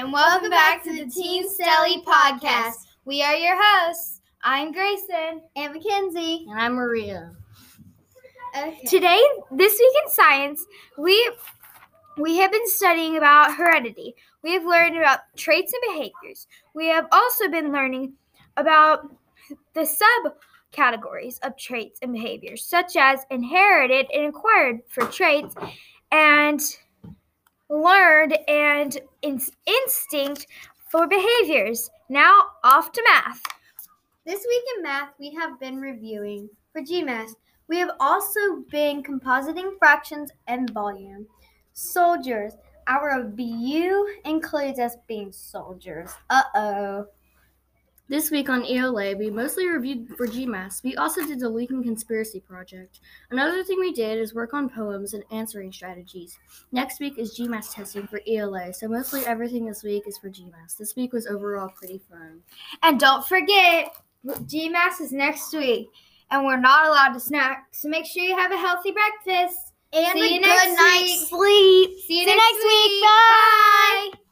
and welcome back to the Teen Stelly podcast. We are your hosts. I'm Grayson. And Mackenzie. And I'm Maria. Okay. Today, this week in science, we we have been studying about heredity. We have learned about traits and behaviors. We have also been learning about the subcategories of traits and behaviors, such as inherited and acquired for traits, and learned and in- instinct for behaviors. Now, off to math. This week in math, we have been reviewing for GMAS. We have also been compositing fractions and volume. Soldiers. Our BU includes us being soldiers. Uh oh. This week on ELA, we mostly reviewed for GMAS. We also did the Lincoln Conspiracy Project. Another thing we did is work on poems and answering strategies. Next week is GMAS testing for ELA, so mostly everything this week is for GMAS. This week was overall pretty fun. And don't forget, GMAS is next week, and we're not allowed to snack, so make sure you have a healthy breakfast.